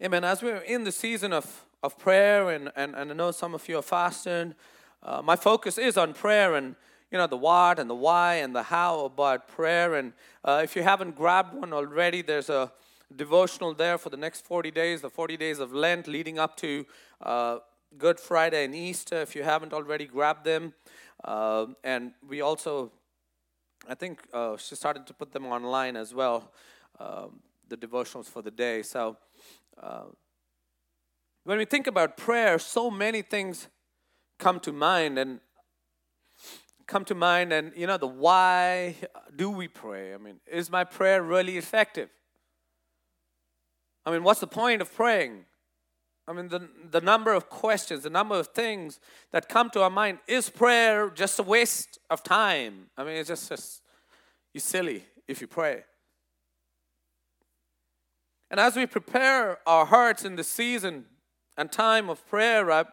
Amen. As we're in the season of, of prayer, and, and, and I know some of you are fasting, uh, my focus is on prayer and you know the what and the why and the how about prayer. And uh, if you haven't grabbed one already, there's a devotional there for the next 40 days, the 40 days of Lent leading up to uh, Good Friday and Easter. If you haven't already grabbed them, uh, and we also, I think uh, she started to put them online as well, um, the devotionals for the day. So uh, when we think about prayer, so many things come to mind and come to mind and you know the why do we pray? I mean is my prayer really effective? I mean what's the point of praying? I mean the, the number of questions the number of things that come to our mind is prayer just a waste of time? I mean it's just, just you're silly if you pray and as we prepare our hearts in the season and time of prayer, I,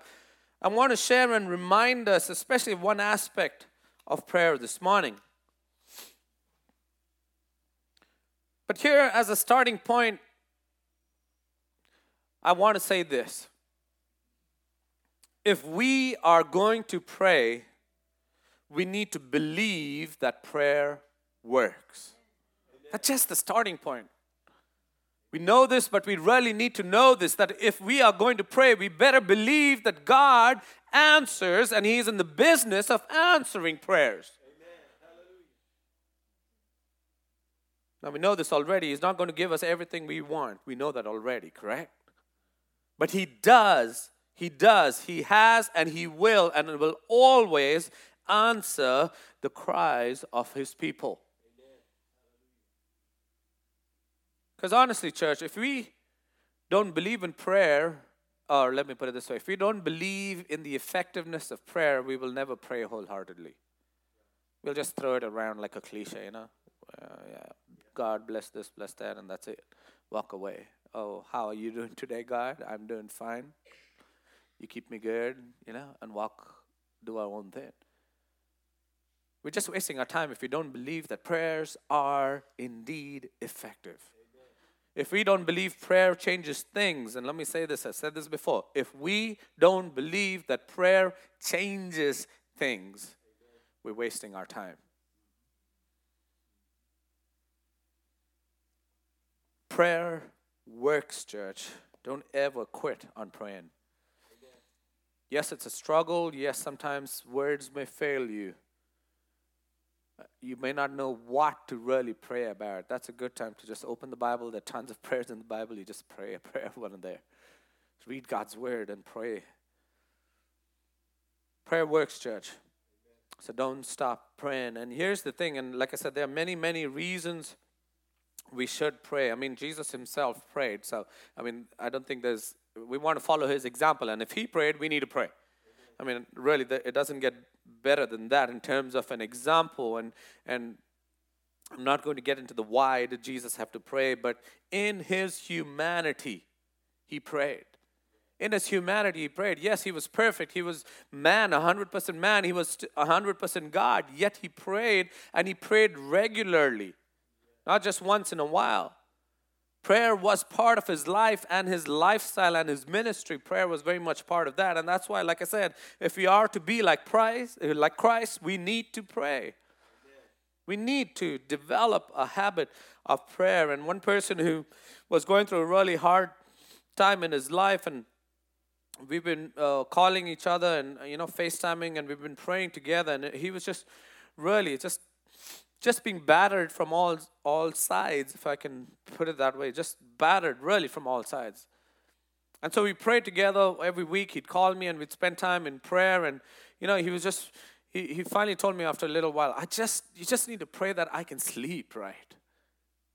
I want to share and remind us, especially of one aspect of prayer this morning. But here, as a starting point, I want to say this. If we are going to pray, we need to believe that prayer works. That's just the starting point. We know this, but we really need to know this that if we are going to pray, we better believe that God answers and He's in the business of answering prayers. Now we know this already. He's not going to give us everything we want. We know that already, correct? But He does. He does. He has and He will and will always answer the cries of His people. Because honestly, church, if we don't believe in prayer, or let me put it this way if we don't believe in the effectiveness of prayer, we will never pray wholeheartedly. We'll just throw it around like a cliche, you know? Uh, yeah, God bless this, bless that, and that's it. Walk away. Oh, how are you doing today, God? I'm doing fine. You keep me good, you know, and walk, do our own thing. We're just wasting our time if we don't believe that prayers are indeed effective. If we don't believe prayer changes things, and let me say this, I said this before. If we don't believe that prayer changes things, we're wasting our time. Prayer works, church. Don't ever quit on praying. Yes, it's a struggle. Yes, sometimes words may fail you you may not know what to really pray about. That's a good time to just open the Bible. There are tons of prayers in the Bible. You just pray a prayer one in there. Read God's word and pray. Prayer works, church. So don't stop praying. And here's the thing, and like I said, there are many, many reasons we should pray. I mean, Jesus himself prayed. So, I mean, I don't think there's, we want to follow his example. And if he prayed, we need to pray. I mean, really, it doesn't get better than that in terms of an example. And, and I'm not going to get into the why did Jesus have to pray, but in his humanity, he prayed. In his humanity, he prayed. Yes, he was perfect. He was man, 100% man. He was 100% God. Yet he prayed, and he prayed regularly, not just once in a while. Prayer was part of his life and his lifestyle and his ministry. Prayer was very much part of that. And that's why, like I said, if we are to be like Christ, uh, like Christ, we need to pray. We need to develop a habit of prayer. And one person who was going through a really hard time in his life, and we've been uh, calling each other and you know FaceTiming, and we've been praying together. And he was just really just just being battered from all all sides, if I can put it that way, just battered really from all sides. And so we prayed together every week. He'd call me and we'd spend time in prayer. And you know, he was just he, he finally told me after a little while, I just you just need to pray that I can sleep, right?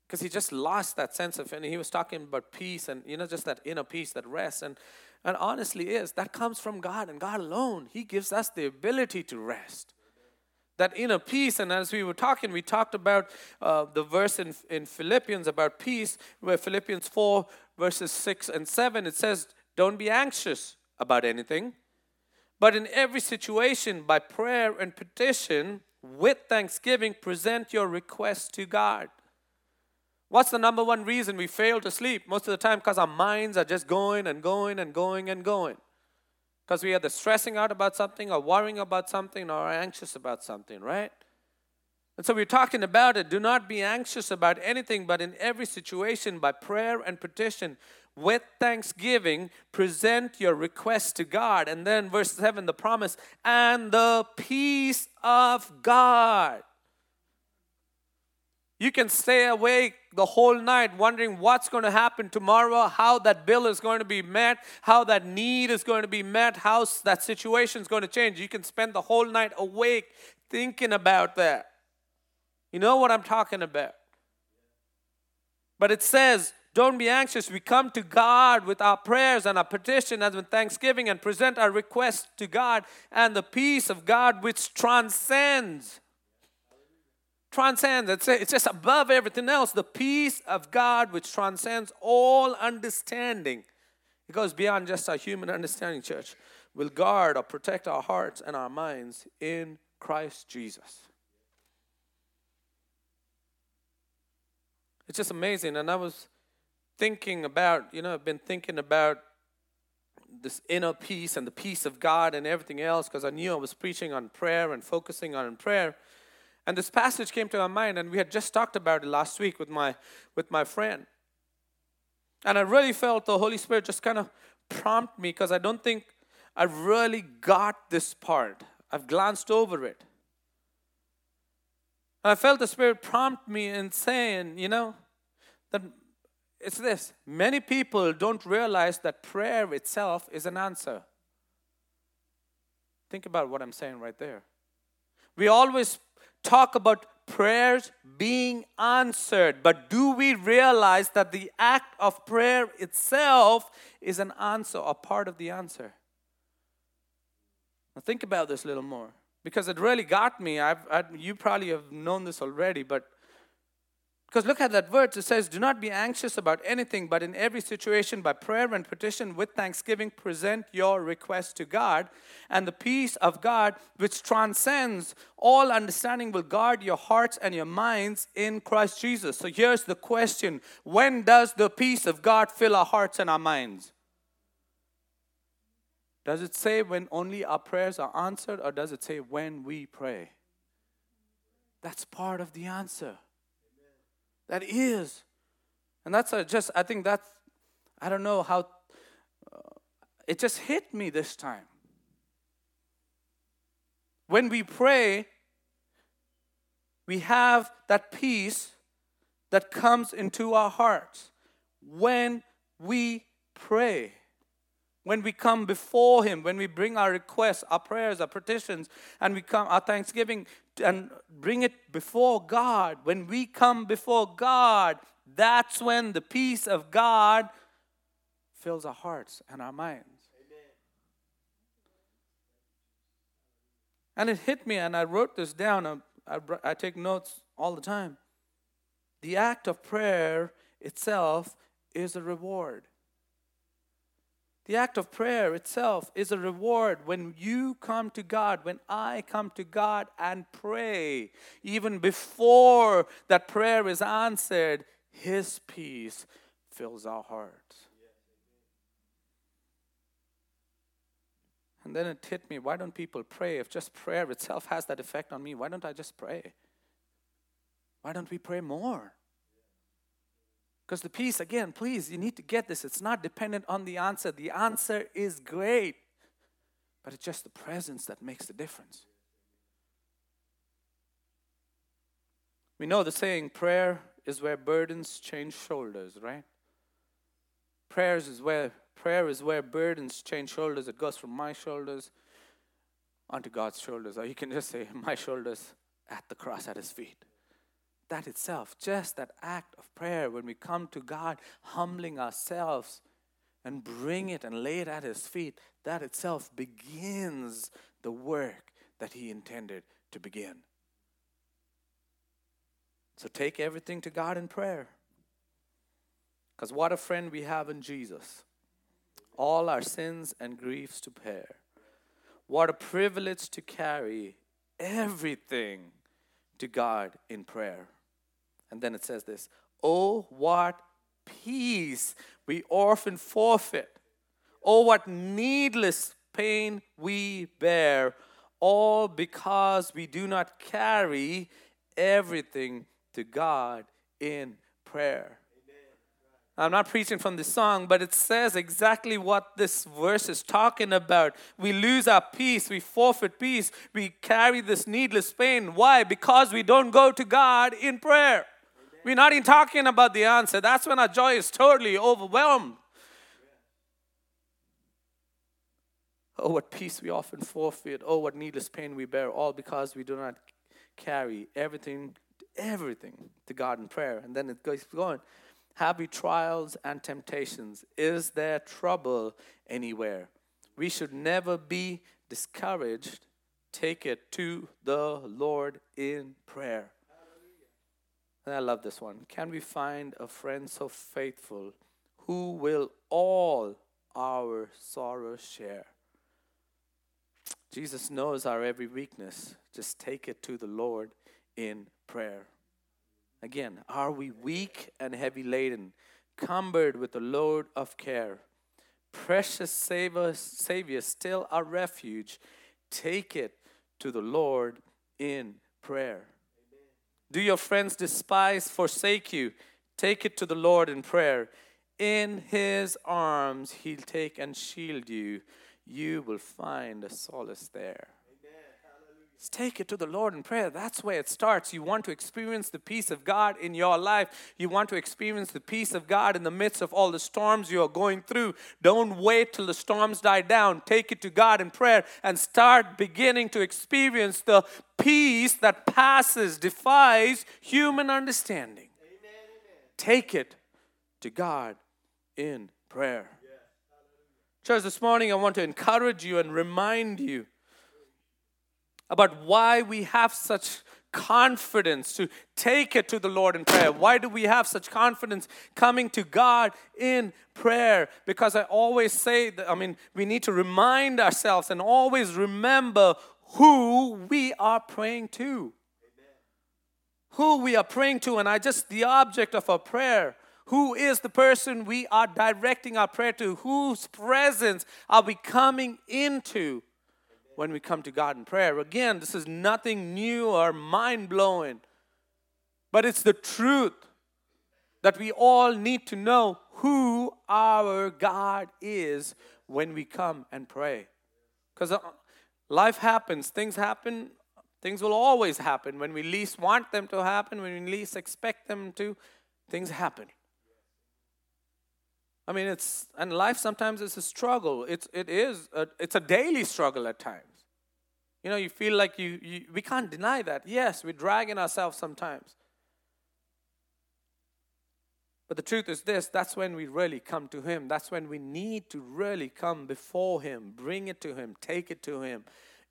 Because he just lost that sense of and he was talking about peace and you know, just that inner peace, that rest. And and honestly is that comes from God and God alone. He gives us the ability to rest that inner peace. And as we were talking, we talked about uh, the verse in, in Philippians about peace, where Philippians 4, verses 6 and 7, it says, Don't be anxious about anything, but in every situation, by prayer and petition, with thanksgiving, present your requests to God. What's the number one reason we fail to sleep? Most of the time, because our minds are just going and going and going and going. Because we are either stressing out about something or worrying about something or anxious about something, right? And so we're talking about it. Do not be anxious about anything, but in every situation, by prayer and petition, with thanksgiving, present your request to God. And then, verse 7, the promise, and the peace of God you can stay awake the whole night wondering what's going to happen tomorrow, how that bill is going to be met, how that need is going to be met, how that situation is going to change. You can spend the whole night awake thinking about that. You know what I'm talking about. But it says, don't be anxious. We come to God with our prayers and our petition as with thanksgiving and present our request to God, and the peace of God which transcends transcends, it's, it's just above everything else. The peace of God which transcends all understanding. It goes beyond just our human understanding, church. Will guard or protect our hearts and our minds in Christ Jesus. It's just amazing. And I was thinking about, you know, I've been thinking about this inner peace and the peace of God and everything else because I knew I was preaching on prayer and focusing on prayer. And this passage came to my mind, and we had just talked about it last week with my with my friend. And I really felt the Holy Spirit just kind of prompt me because I don't think I really got this part. I've glanced over it. And I felt the Spirit prompt me in saying, you know, that it's this many people don't realize that prayer itself is an answer. Think about what I'm saying right there. We always talk about prayers being answered, but do we realize that the act of prayer itself is an answer a part of the answer? Now think about this a little more because it really got me. I've, I, you probably have known this already, but because look at that verse. It says, Do not be anxious about anything, but in every situation, by prayer and petition with thanksgiving, present your request to God. And the peace of God, which transcends all understanding, will guard your hearts and your minds in Christ Jesus. So here's the question When does the peace of God fill our hearts and our minds? Does it say when only our prayers are answered, or does it say when we pray? That's part of the answer. That is. And that's just, I think that's, I don't know how, uh, it just hit me this time. When we pray, we have that peace that comes into our hearts when we pray. When we come before Him, when we bring our requests, our prayers, our petitions, and we come, our thanksgiving, and bring it before God, when we come before God, that's when the peace of God fills our hearts and our minds. Amen. And it hit me, and I wrote this down. Um, I, I, I take notes all the time. The act of prayer itself is a reward. The act of prayer itself is a reward when you come to God, when I come to God and pray. Even before that prayer is answered, His peace fills our hearts. And then it hit me why don't people pray? If just prayer itself has that effect on me, why don't I just pray? Why don't we pray more? Because the peace, again, please, you need to get this. It's not dependent on the answer. The answer is great, but it's just the presence that makes the difference. We know the saying, prayer is where burdens change shoulders, right? Prayers is where prayer is where burdens change shoulders. It goes from my shoulders onto God's shoulders. Or you can just say, my shoulders at the cross at his feet that itself, just that act of prayer, when we come to God, humbling ourselves and bring it and lay it at His feet, that itself begins the work that He intended to begin. So take everything to God in prayer. Because what a friend we have in Jesus. All our sins and griefs to bear. What a privilege to carry everything to God in prayer. And then it says this Oh, what peace we often forfeit. Oh, what needless pain we bear, all because we do not carry everything to God in prayer. I'm not preaching from the song, but it says exactly what this verse is talking about. We lose our peace, we forfeit peace, we carry this needless pain. Why? Because we don't go to God in prayer. We're not even talking about the answer. That's when our joy is totally overwhelmed. Oh, what peace we often forfeit. Oh, what needless pain we bear, all because we do not carry everything, everything to God in prayer. And then it goes. Have we trials and temptations? Is there trouble anywhere? We should never be discouraged. Take it to the Lord in prayer. And I love this one. Can we find a friend so faithful who will all our sorrows share? Jesus knows our every weakness. Just take it to the Lord in prayer. Again, are we weak and heavy laden, cumbered with a load of care? Precious Savior, Savior, still our refuge. Take it to the Lord in prayer. Do your friends despise, forsake you? Take it to the Lord in prayer. In his arms he'll take and shield you. You will find a solace there. Take it to the Lord in prayer. That's where it starts. You want to experience the peace of God in your life. You want to experience the peace of God in the midst of all the storms you are going through. Don't wait till the storms die down. Take it to God in prayer and start beginning to experience the peace that passes, defies human understanding. Amen, amen. Take it to God in prayer. Church, this morning I want to encourage you and remind you about why we have such confidence to take it to the Lord in prayer. Why do we have such confidence coming to God in prayer? Because I always say that, I mean, we need to remind ourselves and always remember who we are praying to. Who we are praying to, and I just the object of our prayer. Who is the person we are directing our prayer to? Whose presence are we coming into? When we come to God in prayer. Again, this is nothing new or mind blowing, but it's the truth that we all need to know who our God is when we come and pray. Because uh, life happens, things happen, things will always happen. When we least want them to happen, when we least expect them to, things happen. I mean, it's and life sometimes is a struggle. It's it is a, it's a daily struggle at times. You know, you feel like you, you we can't deny that. Yes, we're dragging ourselves sometimes. But the truth is this that's when we really come to Him. That's when we need to really come before Him, bring it to Him, take it to Him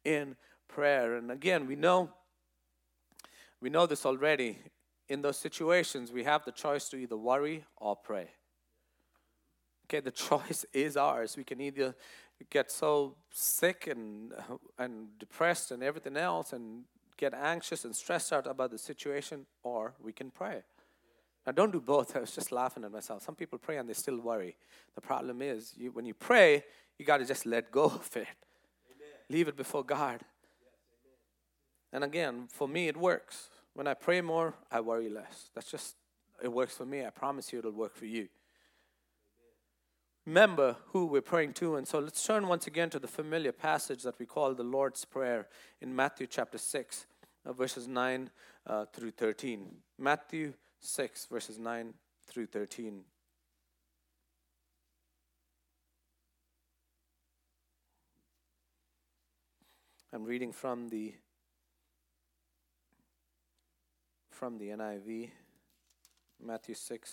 in prayer. And again, we know we know this already. In those situations, we have the choice to either worry or pray. Okay, the choice is ours. We can either get so sick and and depressed and everything else and get anxious and stressed out about the situation or we can pray. Now don't do both. I was just laughing at myself. Some people pray and they still worry. The problem is you, when you pray you got to just let go of it. Amen. leave it before god. Yes, and again for me it works. When i pray more i worry less. That's just it works for me. I promise you it'll work for you remember who we're praying to. And so let's turn once again to the familiar passage that we call the Lord's Prayer in Matthew chapter 6, uh, verses 9 uh, through 13. Matthew 6, verses 9 through 13. I'm reading from the from the NIV, Matthew 6,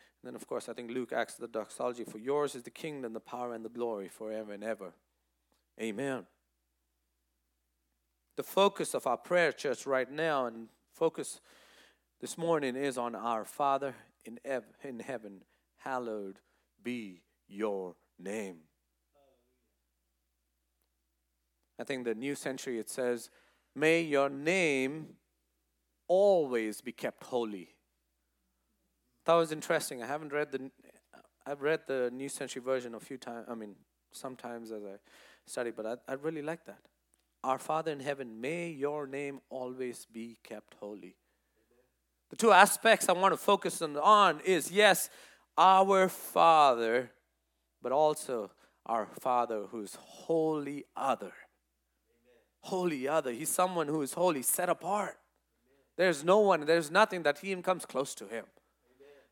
And then, of course, I think Luke acts the doxology for yours is the kingdom, the power, and the glory forever and ever. Amen. The focus of our prayer, church, right now, and focus this morning is on our Father in, ev- in heaven. Hallowed be your name. I think the New Century it says, May your name always be kept holy. That was interesting. I haven't read the I've read the New Century version a few times. I mean, sometimes as I study, but I, I really like that. Our Father in heaven, may your name always be kept holy. The two aspects I want to focus on is yes, our Father, but also our Father who's holy other. Holy other. He's someone who is holy, set apart. There's no one, there's nothing that even comes close to him.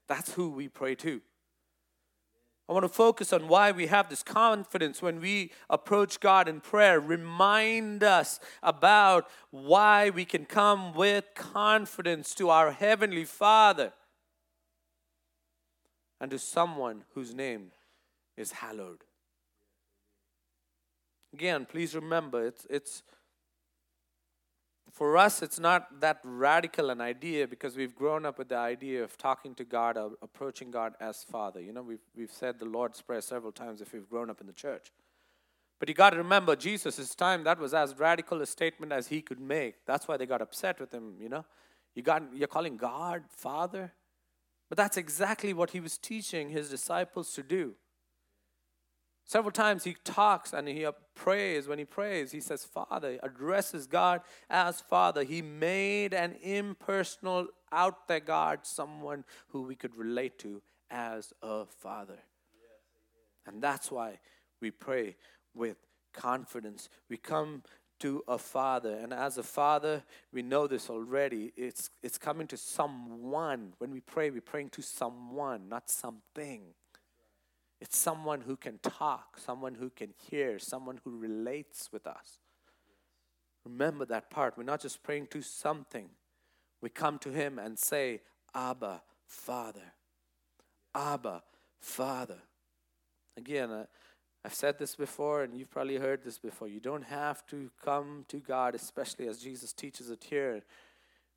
That's who we pray to. I want to focus on why we have this confidence when we approach God in prayer. Remind us about why we can come with confidence to our Heavenly Father and to someone whose name is hallowed. Again, please remember it's, it's for us, it's not that radical an idea because we've grown up with the idea of talking to God or approaching God as Father. You know, we've, we've said the Lord's Prayer several times if we've grown up in the church. But you got to remember, Jesus' time, that was as radical a statement as he could make. That's why they got upset with him, you know. You got, you're calling God Father? But that's exactly what he was teaching his disciples to do. Several times he talks and he prays. When he prays, he says, Father, addresses God as Father. He made an impersonal, out there God, someone who we could relate to as a Father. And that's why we pray with confidence. We come to a father and as a father we know this already it's it's coming to someone when we pray we're praying to someone not something it's someone who can talk, someone who can hear, someone who relates with us. Remember that part. We're not just praying to something. We come to Him and say, Abba, Father. Abba, Father. Again, uh, I've said this before, and you've probably heard this before. You don't have to come to God, especially as Jesus teaches it here,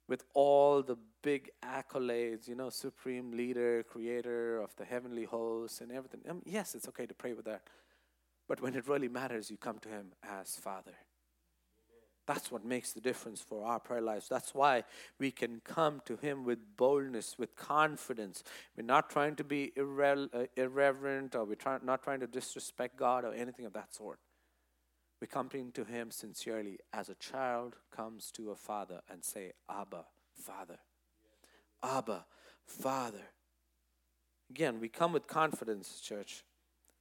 with all the big accolades, you know, supreme leader, creator of the heavenly hosts and everything. Um, yes, it's okay to pray with that. But when it really matters, you come to Him as Father. That's what makes the difference for our prayer lives. That's why we can come to Him with boldness, with confidence. We're not trying to be irre- uh, irreverent or we're try- not trying to disrespect God or anything of that sort. We come to Him sincerely as a child comes to a father and say, Abba, Father. Abba, Father. Again, we come with confidence, church,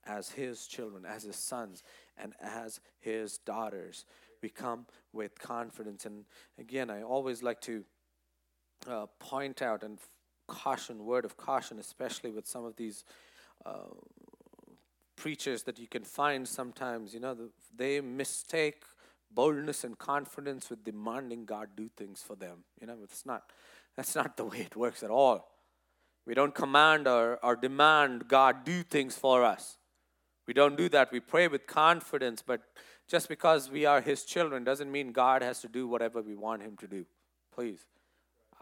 as His children, as His sons, and as His daughters. We come with confidence. And again, I always like to uh, point out and caution, word of caution, especially with some of these uh, preachers that you can find sometimes, you know, they mistake boldness and confidence with demanding God do things for them. You know, it's not that's not the way it works at all. We don't command or, or demand God do things for us. We don't do that. We pray with confidence, but just because we are His children doesn't mean God has to do whatever we want Him to do. Please.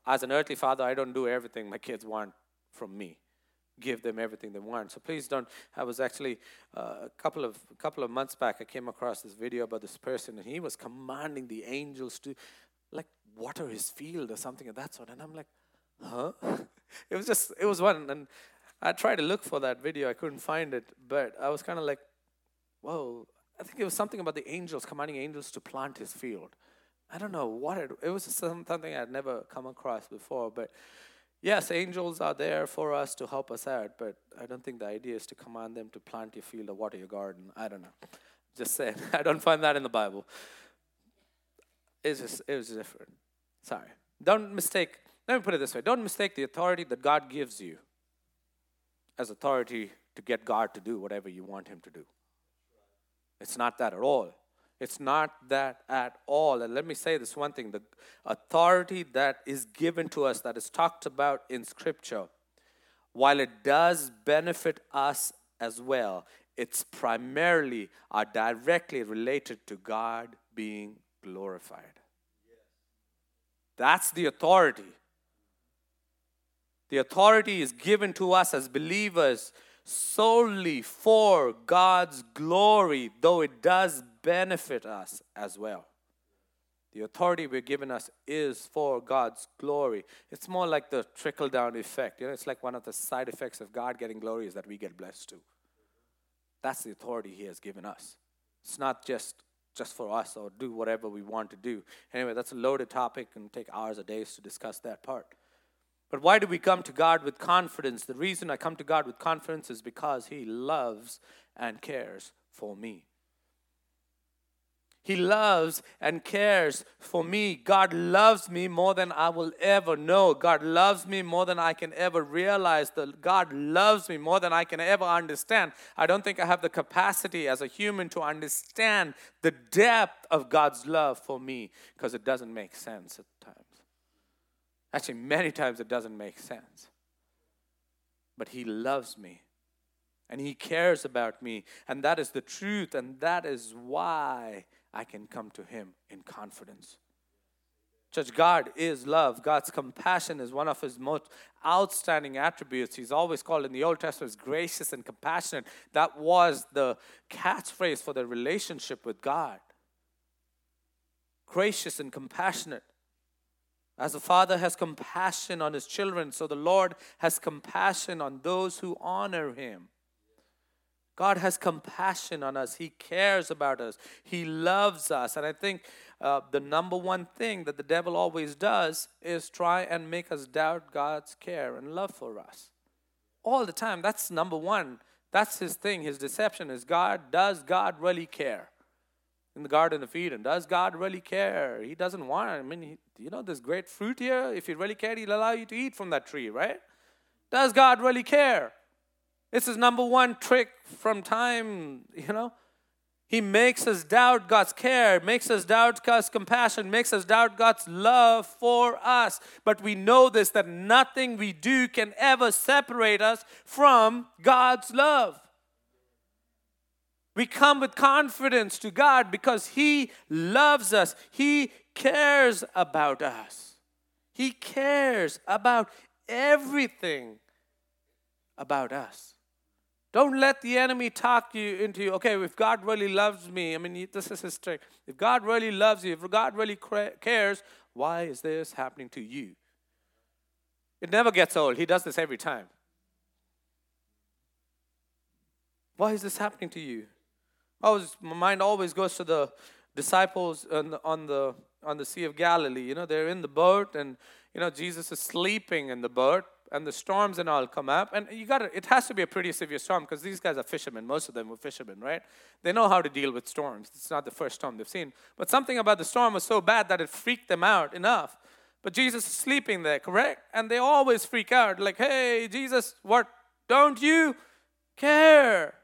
As an earthly father, I don't do everything my kids want from me give them everything they want. So please don't. I was actually uh, a couple of a couple of months back. I came across this video about this person, and he was commanding the angels to, like, water his field or something of that sort. And I'm like, huh? it was just it was one, and I tried to look for that video. I couldn't find it, but I was kind of like, whoa. I think it was something about the angels commanding angels to plant his field. I don't know what it. It was something I'd never come across before, but Yes, angels are there for us to help us out, but I don't think the idea is to command them to plant your field or water your garden. I don't know. Just saying. I don't find that in the Bible. It's just it was different. Sorry. Don't mistake, let me put it this way. Don't mistake the authority that God gives you as authority to get God to do whatever you want him to do. It's not that at all. It's not that at all. And let me say this one thing the authority that is given to us, that is talked about in Scripture, while it does benefit us as well, it's primarily are directly related to God being glorified. That's the authority. The authority is given to us as believers solely for God's glory, though it does benefit us as well. The authority we're given us is for God's glory. It's more like the trickle down effect. You know, it's like one of the side effects of God getting glory is that we get blessed too. That's the authority He has given us. It's not just just for us or do whatever we want to do. Anyway, that's a loaded topic and take hours or days to discuss that part. But why do we come to God with confidence? The reason I come to God with confidence is because He loves and cares for me. He loves and cares for me. God loves me more than I will ever know. God loves me more than I can ever realize. God loves me more than I can ever understand. I don't think I have the capacity as a human to understand the depth of God's love for me because it doesn't make sense at times. Actually, many times it doesn't make sense. But He loves me and He cares about me, and that is the truth, and that is why I can come to Him in confidence. Church, God is love. God's compassion is one of His most outstanding attributes. He's always called in the Old Testament as gracious and compassionate. That was the catchphrase for the relationship with God. Gracious and compassionate. As the Father has compassion on His children, so the Lord has compassion on those who honor Him. God has compassion on us. He cares about us. He loves us. And I think uh, the number one thing that the devil always does is try and make us doubt God's care and love for us. All the time. That's number one. That's his thing. His deception is God. Does God really care? In the Garden of Eden, does God really care? He doesn't want. I mean, he, you know, this great fruit here. If he really cared, he'll allow you to eat from that tree, right? Does God really care? This is number one trick from time, you know. He makes us doubt God's care, makes us doubt God's compassion, makes us doubt God's love for us. But we know this that nothing we do can ever separate us from God's love. We come with confidence to God because He loves us, He cares about us, He cares about everything about us. Don't let the enemy talk you into, you. okay, if God really loves me, I mean, this is his trick. If God really loves you, if God really cares, why is this happening to you? It never gets old. He does this every time. Why is this happening to you? Always, my mind always goes to the disciples on the, on the on the Sea of Galilee. You know, they're in the boat, and you know Jesus is sleeping in the boat, and the storms and all come up and you got it has to be a pretty severe storm because these guys are fishermen most of them were fishermen right? They know how to deal with storms it's not the first storm they've seen but something about the storm was so bad that it freaked them out enough. But jesus is sleeping there correct? And they always freak out like hey jesus what don't you care?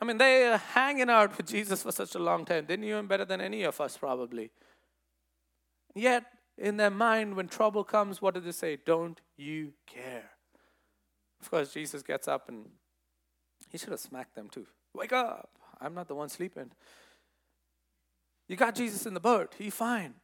I mean they are hanging out with jesus for such a long time. They knew him better than any of us probably. Yet in their mind when trouble comes, what do they say? Don't you care? Of course, Jesus gets up and he should have smacked them too. Wake up! I'm not the one sleeping. You got Jesus in the boat. He's fine.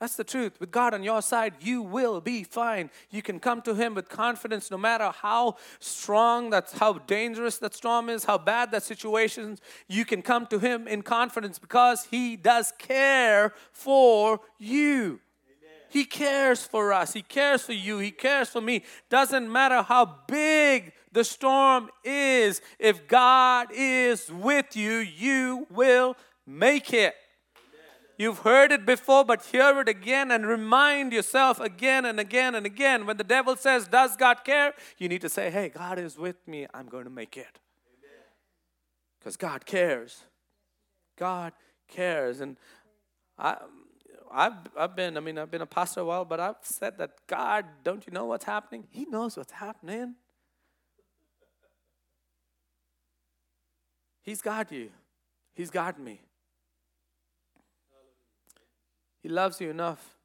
That's the truth. With God on your side, you will be fine. You can come to Him with confidence no matter how strong that's how dangerous that storm is, how bad that situation is. You can come to Him in confidence because He does care for you. He cares for us. He cares for you. He cares for me. Doesn't matter how big the storm is, if God is with you, you will make it. You've heard it before, but hear it again and remind yourself again and again and again. When the devil says, Does God care? You need to say, Hey, God is with me. I'm going to make it. Because God cares. God cares. And I, I've, I've been, I mean, I've been a pastor a while, but I've said that God, don't you know what's happening? He knows what's happening. He's got you. He's got me. He loves you enough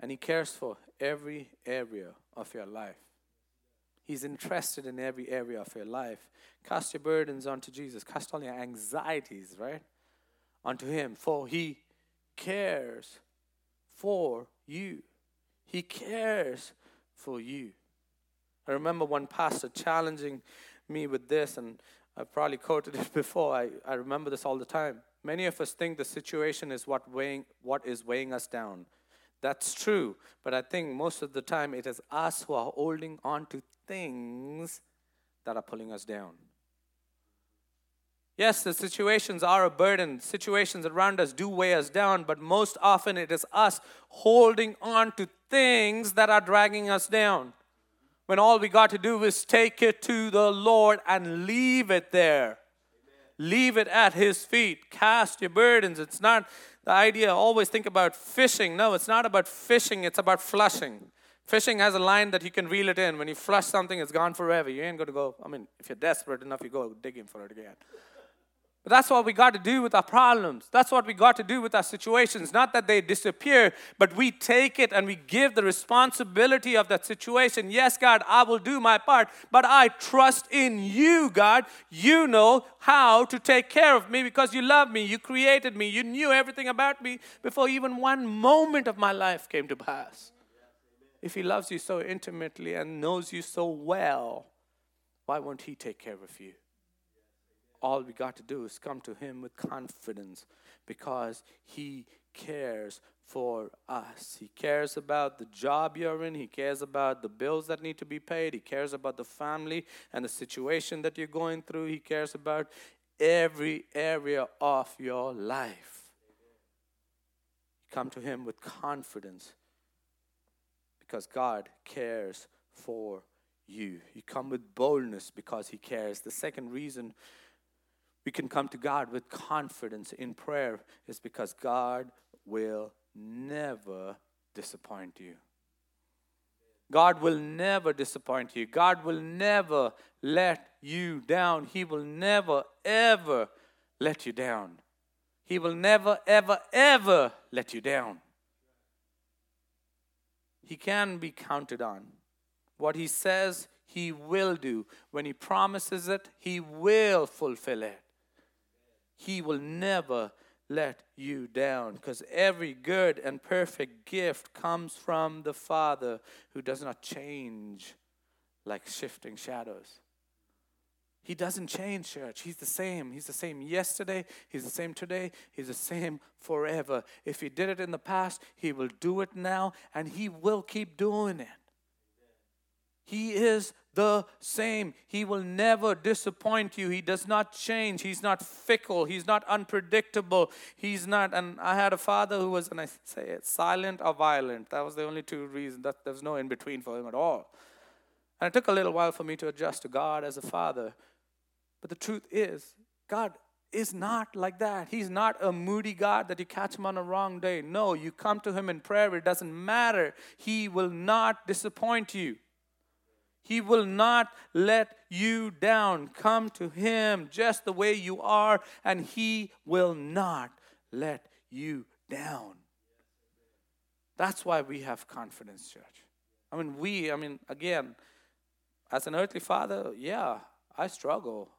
and He cares for every area of your life. He's interested in every area of your life. Cast your burdens onto Jesus. Cast all your anxieties, right? Onto Him, for He cares for you. He cares for you. I remember one pastor challenging me with this, and I've probably quoted it before. I, I remember this all the time. Many of us think the situation is what, weighing, what is weighing us down. That's true, but I think most of the time it is us who are holding on to things that are pulling us down. Yes, the situations are a burden. Situations around us do weigh us down, but most often it is us holding on to things that are dragging us down. When all we got to do is take it to the Lord and leave it there. Leave it at His feet. Cast your burdens. It's not the idea, always think about fishing. No, it's not about fishing, it's about flushing. Fishing has a line that you can reel it in. When you flush something, it's gone forever. You ain't going to go, I mean, if you're desperate enough, you go digging for it again. But that's what we got to do with our problems. That's what we got to do with our situations. Not that they disappear, but we take it and we give the responsibility of that situation. Yes, God, I will do my part, but I trust in you, God. You know how to take care of me because you love me. You created me. You knew everything about me before even one moment of my life came to pass. If He loves you so intimately and knows you so well, why won't He take care of you? All we got to do is come to Him with confidence because He cares for us. He cares about the job you're in, He cares about the bills that need to be paid, He cares about the family and the situation that you're going through, He cares about every area of your life. Come to Him with confidence because God cares for you. You come with boldness because He cares. The second reason we can come to God with confidence in prayer is because God will never disappoint you. God will never disappoint you. God will never let you down. He will never, ever let you down. He will never, ever, ever let you down. He can be counted on. What He says, He will do. When He promises it, He will fulfill it. He will never let you down because every good and perfect gift comes from the Father who does not change like shifting shadows. He doesn't change, church. He's the same. He's the same yesterday. He's the same today. He's the same forever. If He did it in the past, He will do it now, and He will keep doing it. He is the same. He will never disappoint you. He does not change. He's not fickle. He's not unpredictable. He's not. And I had a father who was, and I say it, silent or violent. That was the only two reasons. That there was no in between for him at all. And it took a little while for me to adjust to God as a father. But the truth is, God is not like that. He's not a moody God that you catch him on a wrong day. No, you come to him in prayer, it doesn't matter. He will not disappoint you. He will not let you down. Come to Him just the way you are, and He will not let you down. That's why we have confidence, church. I mean, we, I mean, again, as an earthly father, yeah, I struggle.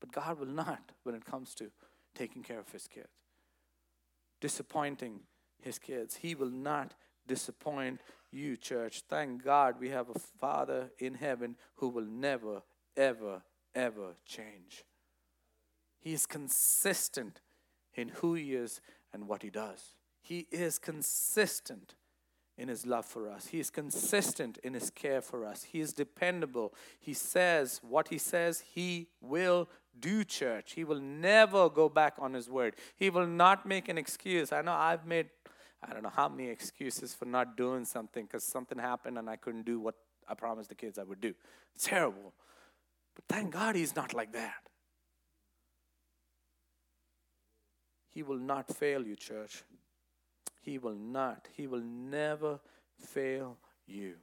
But God will not when it comes to taking care of His kids, disappointing His kids. He will not disappoint you, church. Thank God we have a Father in heaven who will never, ever, ever change. He is consistent in who He is and what He does. He is consistent in His love for us, He is consistent in His care for us. He is dependable. He says what He says, He will do, church. He will never go back on His word. He will not make an excuse. I know I've made I don't know how many excuses for not doing something because something happened and I couldn't do what I promised the kids I would do. It's terrible. But thank God he's not like that. He will not fail you, church. He will not. He will never fail you.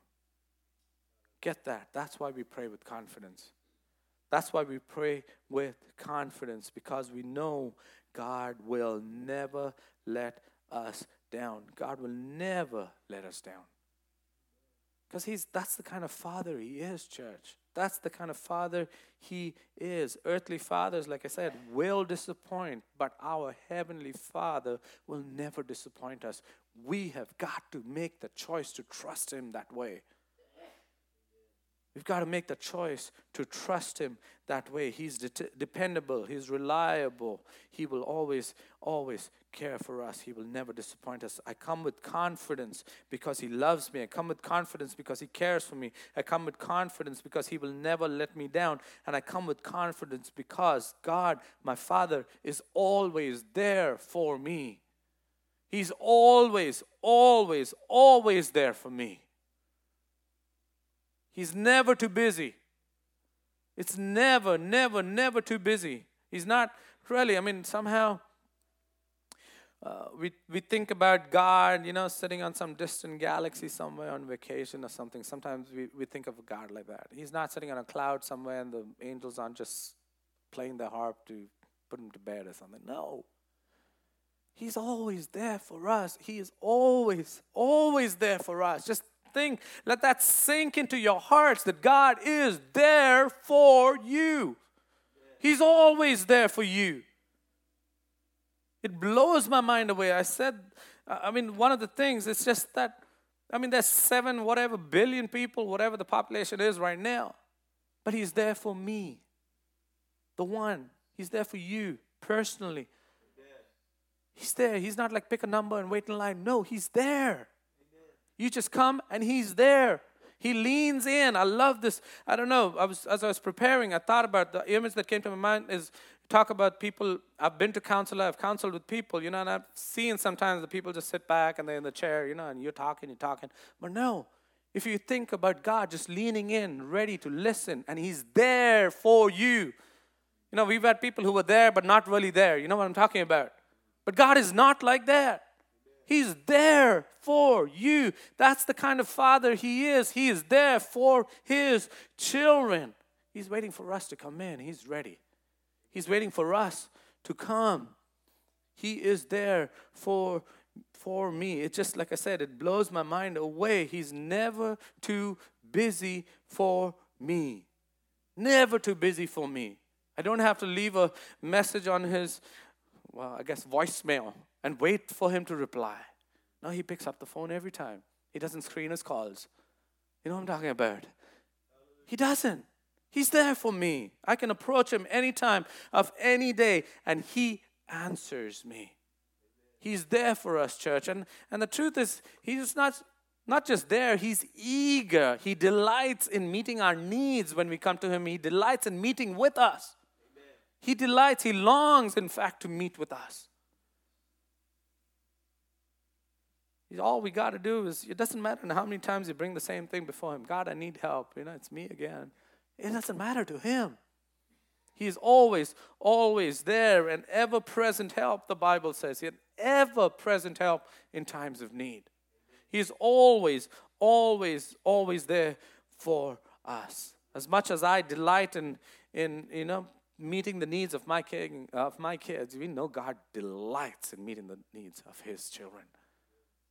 Get that. That's why we pray with confidence. That's why we pray with confidence because we know God will never let us down. God will never let us down. Because he's that's the kind of father he is, church. That's the kind of father he is. Earthly fathers, like I said, will disappoint, but our heavenly father will never disappoint us. We have got to make the choice to trust him that way. We've got to make the choice to trust Him that way. He's de- dependable, He's reliable. He will always, always care for us. He will never disappoint us. I come with confidence because He loves me. I come with confidence because He cares for me. I come with confidence because He will never let me down. And I come with confidence because God, my Father, is always there for me. He's always, always, always there for me. He's never too busy. It's never, never, never too busy. He's not really, I mean, somehow uh, we, we think about God, you know, sitting on some distant galaxy somewhere on vacation or something. Sometimes we, we think of God like that. He's not sitting on a cloud somewhere and the angels aren't just playing the harp to put him to bed or something. No. He's always there for us. He is always, always there for us. Just thing. Let that sink into your hearts that God is there for you. He's always there for you. It blows my mind away. I said, I mean, one of the things, it's just that, I mean, there's seven, whatever, billion people, whatever the population is right now. But He's there for me, the one. He's there for you personally. He's there. He's not like pick a number and wait in line. No, He's there. You just come and He's there. He leans in. I love this. I don't know. I was as I was preparing, I thought about the image that came to my mind is talk about people. I've been to counsel. I've counseled with people, you know, and I've seen sometimes the people just sit back and they're in the chair, you know, and you're talking, you're talking. But no, if you think about God just leaning in, ready to listen, and He's there for you. You know, we've had people who were there but not really there. You know what I'm talking about? But God is not like that. He's there for you. That's the kind of father he is. He is there for his children. He's waiting for us to come in. He's ready. He's waiting for us to come. He is there for for me. It just like I said, it blows my mind away. He's never too busy for me. Never too busy for me. I don't have to leave a message on his well, I guess voicemail and wait for him to reply. No, he picks up the phone every time. He doesn't screen his calls. You know what I'm talking about? He doesn't. He's there for me. I can approach him anytime of any day, and he answers me. He's there for us, church. And, and the truth is, he's not, not just there, he's eager. He delights in meeting our needs when we come to him. He delights in meeting with us. Amen. He delights, he longs, in fact, to meet with us. All we got to do is, it doesn't matter how many times you bring the same thing before Him. God, I need help. You know, it's me again. It doesn't matter to Him. He is always, always there and ever present help, the Bible says. Yet ever present help in times of need. He is always, always, always there for us. As much as I delight in, in you know, meeting the needs of my, kid, of my kids, we know God delights in meeting the needs of His children.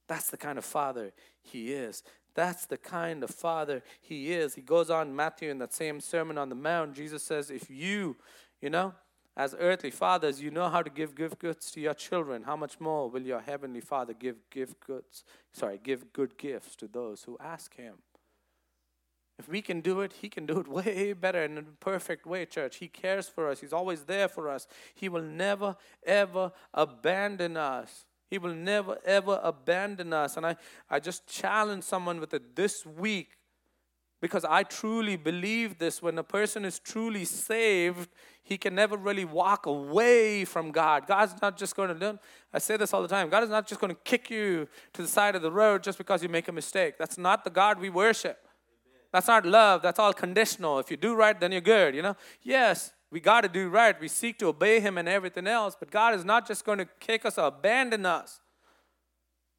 That's the kind of father he is. That's the kind of father he is. He goes on, Matthew, in that same Sermon on the Mount, Jesus says, If you, you know, as earthly fathers, you know how to give good gifts to your children, how much more will your heavenly Father give give goods, sorry, give good gifts to those who ask him? If we can do it, he can do it way better in a perfect way, church. He cares for us. He's always there for us. He will never, ever abandon us. He will never, ever abandon us. And I, I just challenge someone with it this week because I truly believe this. When a person is truly saved, he can never really walk away from God. God's not just going to, I say this all the time, God is not just going to kick you to the side of the road just because you make a mistake. That's not the God we worship. That's not love. That's all conditional. If you do right, then you're good, you know? Yes, we got to do right. We seek to obey Him and everything else, but God is not just going to kick us or abandon us.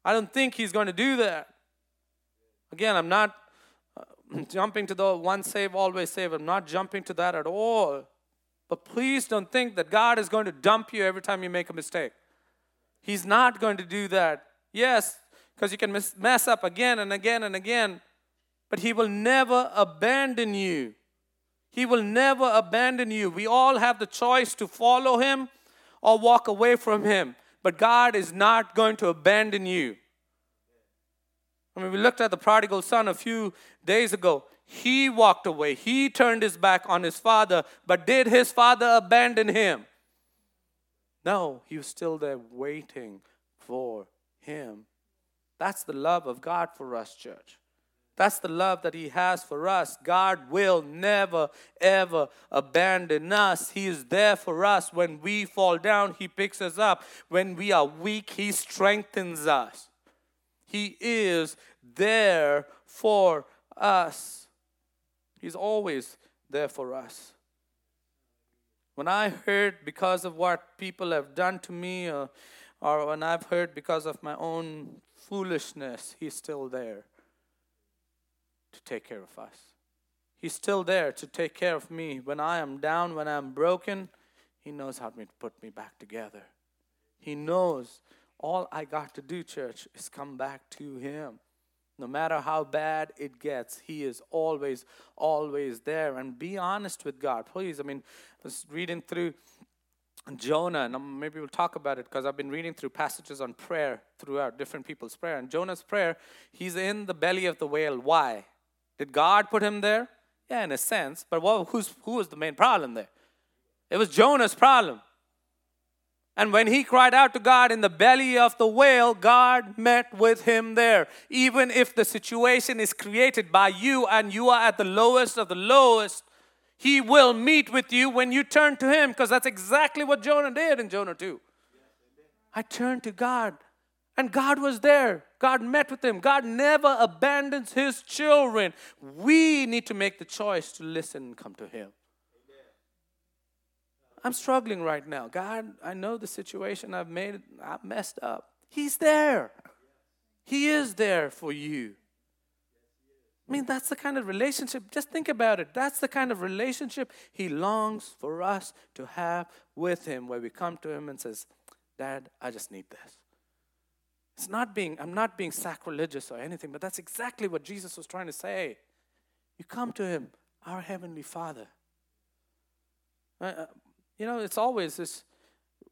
I don't think He's going to do that. Again, I'm not uh, jumping to the one save, always save. I'm not jumping to that at all. But please don't think that God is going to dump you every time you make a mistake. He's not going to do that. Yes, because you can mess up again and again and again, but He will never abandon you. He will never abandon you. We all have the choice to follow Him or walk away from Him, but God is not going to abandon you. I mean, we looked at the prodigal son a few days ago. He walked away, he turned his back on his father, but did his father abandon him? No, he was still there waiting for him. That's the love of God for us, church. That's the love that He has for us. God will never, ever abandon us. He is there for us. When we fall down, He picks us up. When we are weak, He strengthens us. He is there for us. He's always there for us. When I hurt because of what people have done to me, or, or when I've hurt because of my own foolishness, He's still there to take care of us. He's still there to take care of me. When I am down, when I'm broken, He knows how to put me back together. He knows all I got to do, church, is come back to Him. No matter how bad it gets, He is always, always there. And be honest with God, please. I mean, I was reading through Jonah, and um, maybe we'll talk about it because I've been reading through passages on prayer throughout different people's prayer. And Jonah's prayer, he's in the belly of the whale. Why? Did God put him there? Yeah, in a sense. But what, who's, who was the main problem there? It was Jonah's problem. And when he cried out to God in the belly of the whale, God met with him there. Even if the situation is created by you and you are at the lowest of the lowest, he will meet with you when you turn to him because that's exactly what Jonah did in Jonah 2. I turned to God and God was there. God met with him. God never abandons his children. We need to make the choice to listen and come to him. I'm struggling right now. God, I know the situation I've made, I've messed up. He's there. He is there for you. I mean, that's the kind of relationship, just think about it. That's the kind of relationship He longs for us to have with Him, where we come to Him and says, Dad, I just need this. It's not being, I'm not being sacrilegious or anything, but that's exactly what Jesus was trying to say. You come to Him, our Heavenly Father. Uh, uh you know, it's always this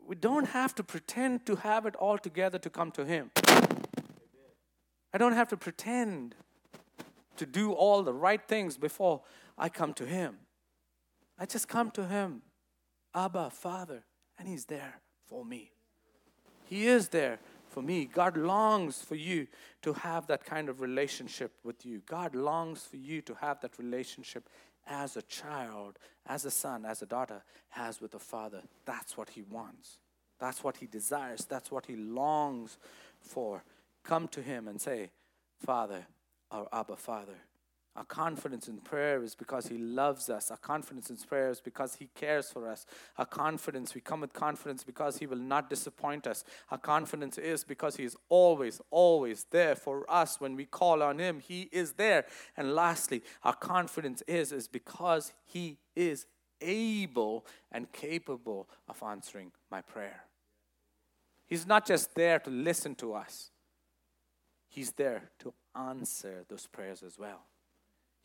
we don't have to pretend to have it all together to come to Him. I don't have to pretend to do all the right things before I come to Him. I just come to Him, Abba, Father, and He's there for me. He is there for me. God longs for you to have that kind of relationship with you. God longs for you to have that relationship as a child, as a son, as a daughter has with a father. That's what He wants. That's what He desires. That's what He longs for. Come to Him and say, Father, our Abba Father. Our confidence in prayer is because He loves us. Our confidence in prayer is because He cares for us. Our confidence, we come with confidence because He will not disappoint us. Our confidence is because He is always, always there for us when we call on Him. He is there. And lastly, our confidence is, is because He is able and capable of answering my prayer. He's not just there to listen to us, He's there to answer those prayers as well.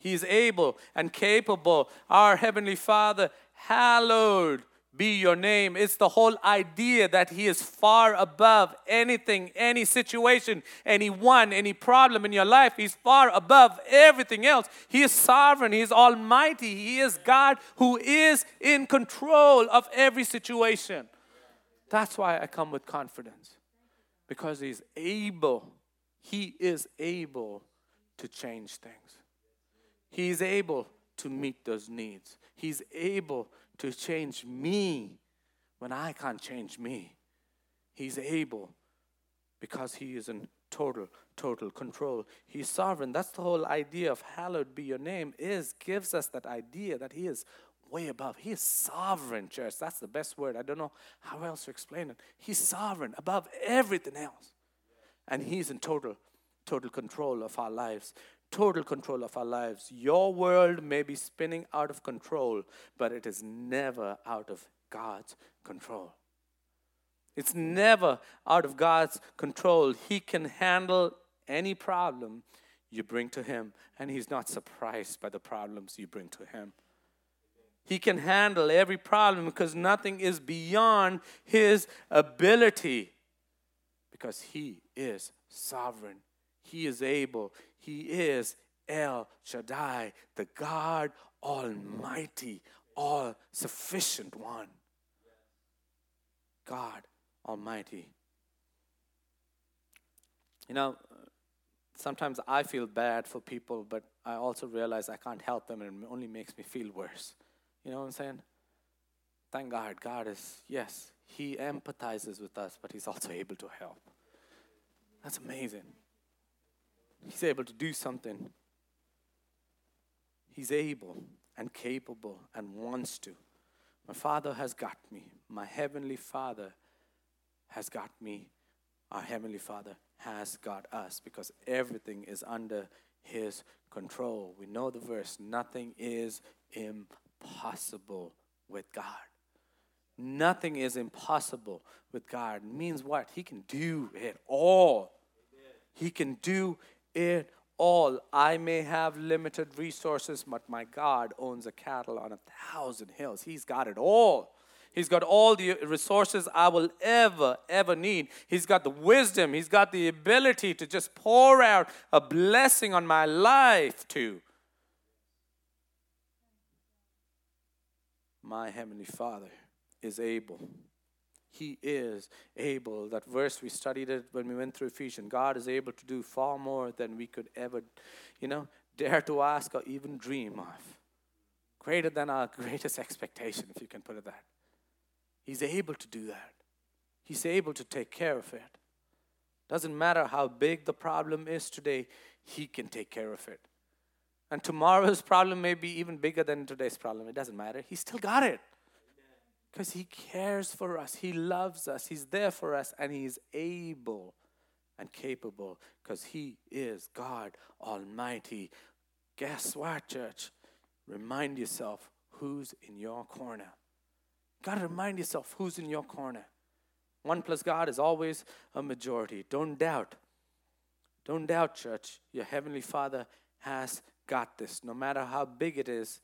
He is able and capable. Our Heavenly Father, hallowed be your name. It's the whole idea that He is far above anything, any situation, anyone, any problem in your life. He's far above everything else. He is sovereign, He is almighty, He is God who is in control of every situation. That's why I come with confidence because He's able he is able to change things. He is able to meet those needs. He's able to change me when I can't change me. He's able because He is in total, total control. He's sovereign. That's the whole idea of hallowed be your name is gives us that idea that He is way above. He is sovereign, church. That's the best word. I don't know how else to explain it. He's sovereign above everything else and He's in total, total control of our lives. Total control of our lives. Your world may be spinning out of control, but it is never out of God's control. It's never out of God's control. He can handle any problem you bring to Him, and He's not surprised by the problems you bring to Him. He can handle every problem because nothing is beyond His ability because He is sovereign. He is able. He is El Shaddai, the God Almighty, all sufficient one. God Almighty. You know, sometimes I feel bad for people, but I also realize I can't help them and it only makes me feel worse. You know what I'm saying? Thank God. God is, yes, He empathizes with us, but He's also able to help. That's amazing. He's able to do something. He's able and capable and wants to. My Father has got me. My Heavenly Father has got me. Our Heavenly Father has got us because everything is under His control. We know the verse nothing is impossible with God. Nothing is impossible with God. Means what? He can do it all. He can do it all. I may have limited resources, but my God owns a cattle on a thousand hills. He's got it all. He's got all the resources I will ever, ever need. He's got the wisdom. He's got the ability to just pour out a blessing on my life, too. My Heavenly Father is able. He is able. That verse we studied it when we went through Ephesians. God is able to do far more than we could ever, you know, dare to ask or even dream of. Greater than our greatest expectation, if you can put it that. He's able to do that. He's able to take care of it. Doesn't matter how big the problem is today, He can take care of it. And tomorrow's problem may be even bigger than today's problem. It doesn't matter. He still got it. Because He cares for us, He loves us, He's there for us, and He's able and capable because He is God Almighty. Guess what, church? Remind yourself who's in your corner. Got to remind yourself who's in your corner. One plus God is always a majority. Don't doubt. Don't doubt, church. Your Heavenly Father has got this. No matter how big it is,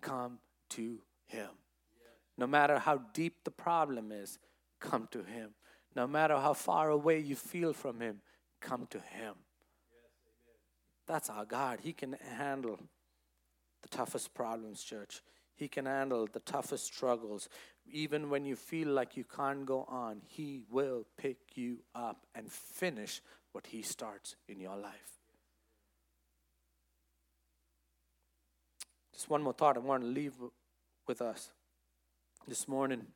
come to Him. No matter how deep the problem is, come to Him. No matter how far away you feel from Him, come to Him. That's our God. He can handle the toughest problems, church. He can handle the toughest struggles. Even when you feel like you can't go on, He will pick you up and finish what He starts in your life. Just one more thought I want to leave with us this morning.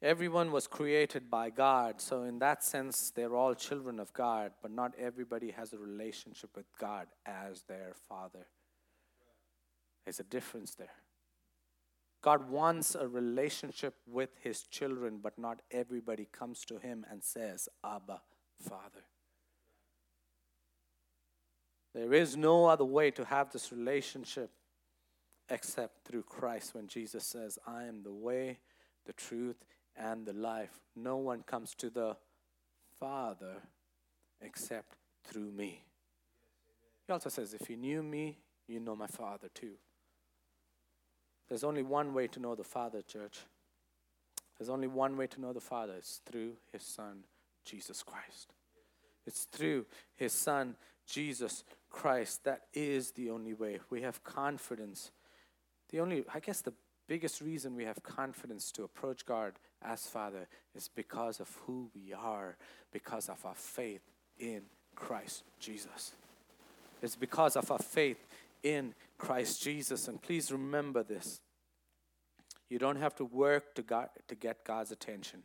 Everyone was created by God, so in that sense, they're all children of God, but not everybody has a relationship with God as their father. There's a difference there. God wants a relationship with his children, but not everybody comes to him and says, Abba, Father. There is no other way to have this relationship except through Christ when Jesus says, I am the way, the truth, and the life. No one comes to the Father except through me. He also says, If you knew me, you know my Father too. There's only one way to know the Father, church. There's only one way to know the Father. It's through His Son, Jesus Christ. It's through His Son, Jesus Christ. That is the only way. We have confidence. The only, I guess, the biggest reason we have confidence to approach God as Father is because of who we are, because of our faith in Christ Jesus. It's because of our faith in Christ Jesus. And please remember this you don't have to work to, God, to get God's attention,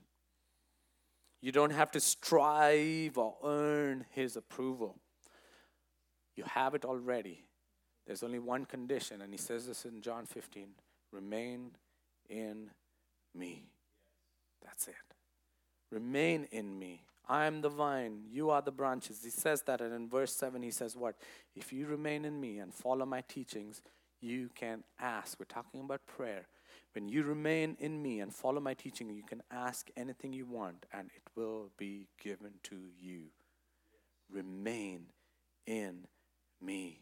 you don't have to strive or earn His approval. You have it already. There's only one condition, and He says this in John 15 remain in me. That's it. Remain in me. I am the vine, you are the branches. He says that, and in verse 7, he says, What? If you remain in me and follow my teachings, you can ask. We're talking about prayer. When you remain in me and follow my teaching, you can ask anything you want and it will be given to you. Remain in me.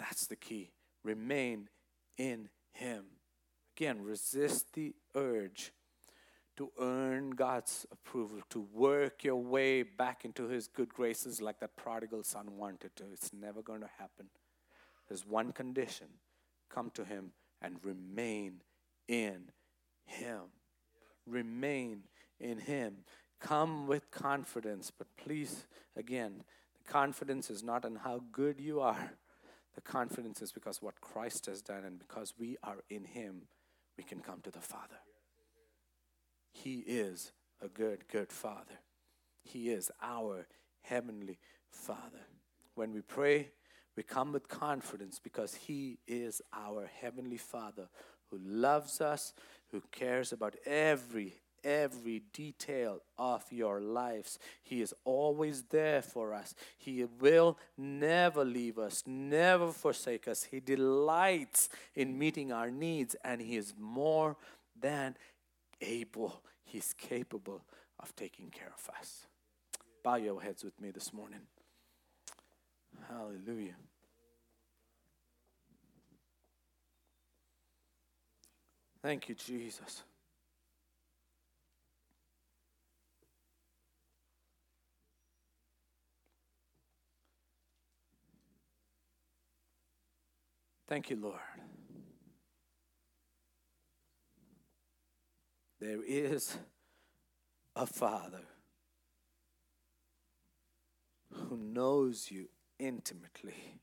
That's the key. Remain in Him. Again, resist the urge to earn God's approval, to work your way back into His good graces like that prodigal son wanted to. It's never going to happen. There's one condition come to Him and remain in Him. Remain in Him. Come with confidence, but please, again, the confidence is not in how good you are. The confidence is because what Christ has done, and because we are in Him, we can come to the Father. He is a good, good Father. He is our Heavenly Father. When we pray, we come with confidence because He is our Heavenly Father who loves us, who cares about every every detail of your lives. He is always there for us. He will never leave us, never forsake us. He delights in meeting our needs, and He is more than able, He's capable of taking care of us. Bow your heads with me this morning. Hallelujah. Thank you, Jesus. Thank you, Lord. There is a Father who knows you intimately.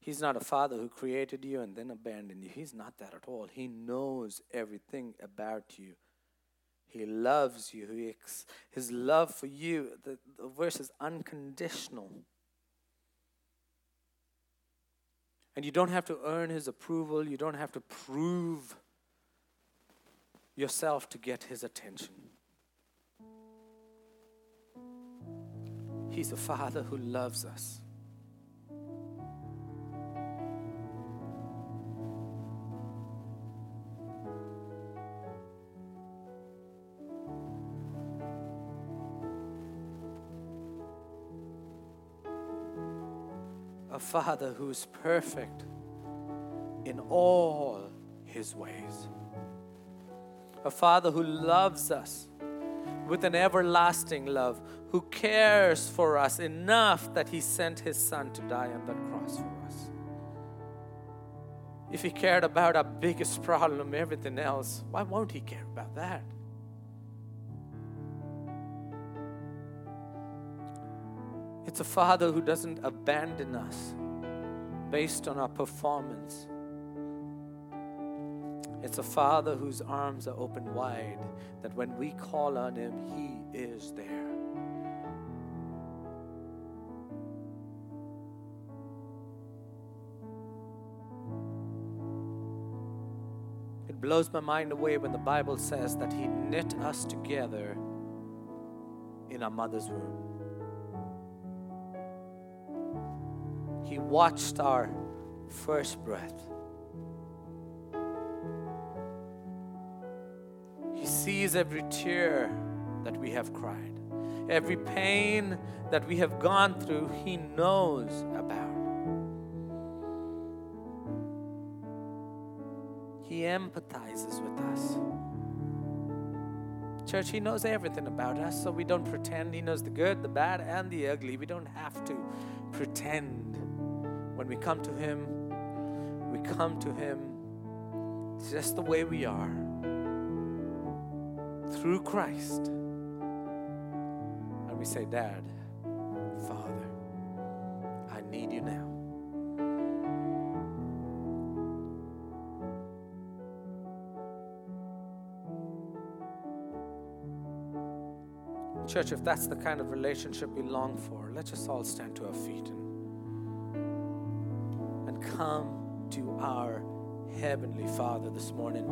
He's not a father who created you and then abandoned you. He's not that at all. He knows everything about you. He loves you. His love for you, the, the verse is unconditional. And you don't have to earn his approval, you don't have to prove yourself to get his attention. He's a father who loves us. Father who's perfect in all his ways. A Father who loves us with an everlasting love, who cares for us enough that he sent his Son to die on that cross for us. If he cared about our biggest problem, everything else, why won't he care about that? It's a father who doesn't abandon us based on our performance. It's a father whose arms are open wide, that when we call on him, he is there. It blows my mind away when the Bible says that he knit us together in our mother's womb. He watched our first breath. He sees every tear that we have cried, every pain that we have gone through, He knows about. He empathizes with us. Church, He knows everything about us, so we don't pretend. He knows the good, the bad, and the ugly. We don't have to pretend when we come to Him, we come to Him just the way we are through Christ. And we say, Dad, Father, I need you now. Church, if that's the kind of relationship we long for, let's all stand to our feet and come to our Heavenly Father this morning.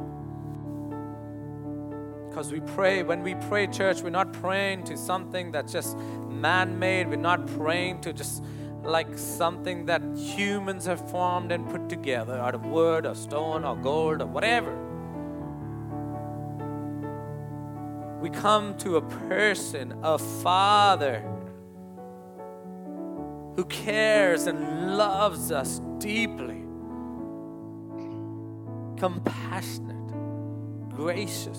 Because we pray, when we pray, church, we're not praying to something that's just man made. We're not praying to just like something that humans have formed and put together out of wood or stone or gold or whatever. We come to a person, a father, who cares and loves us deeply, compassionate, gracious.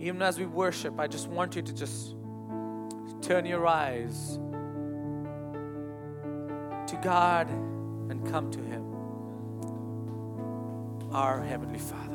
Even as we worship, I just want you to just turn your eyes to God and come to Him, our Heavenly Father.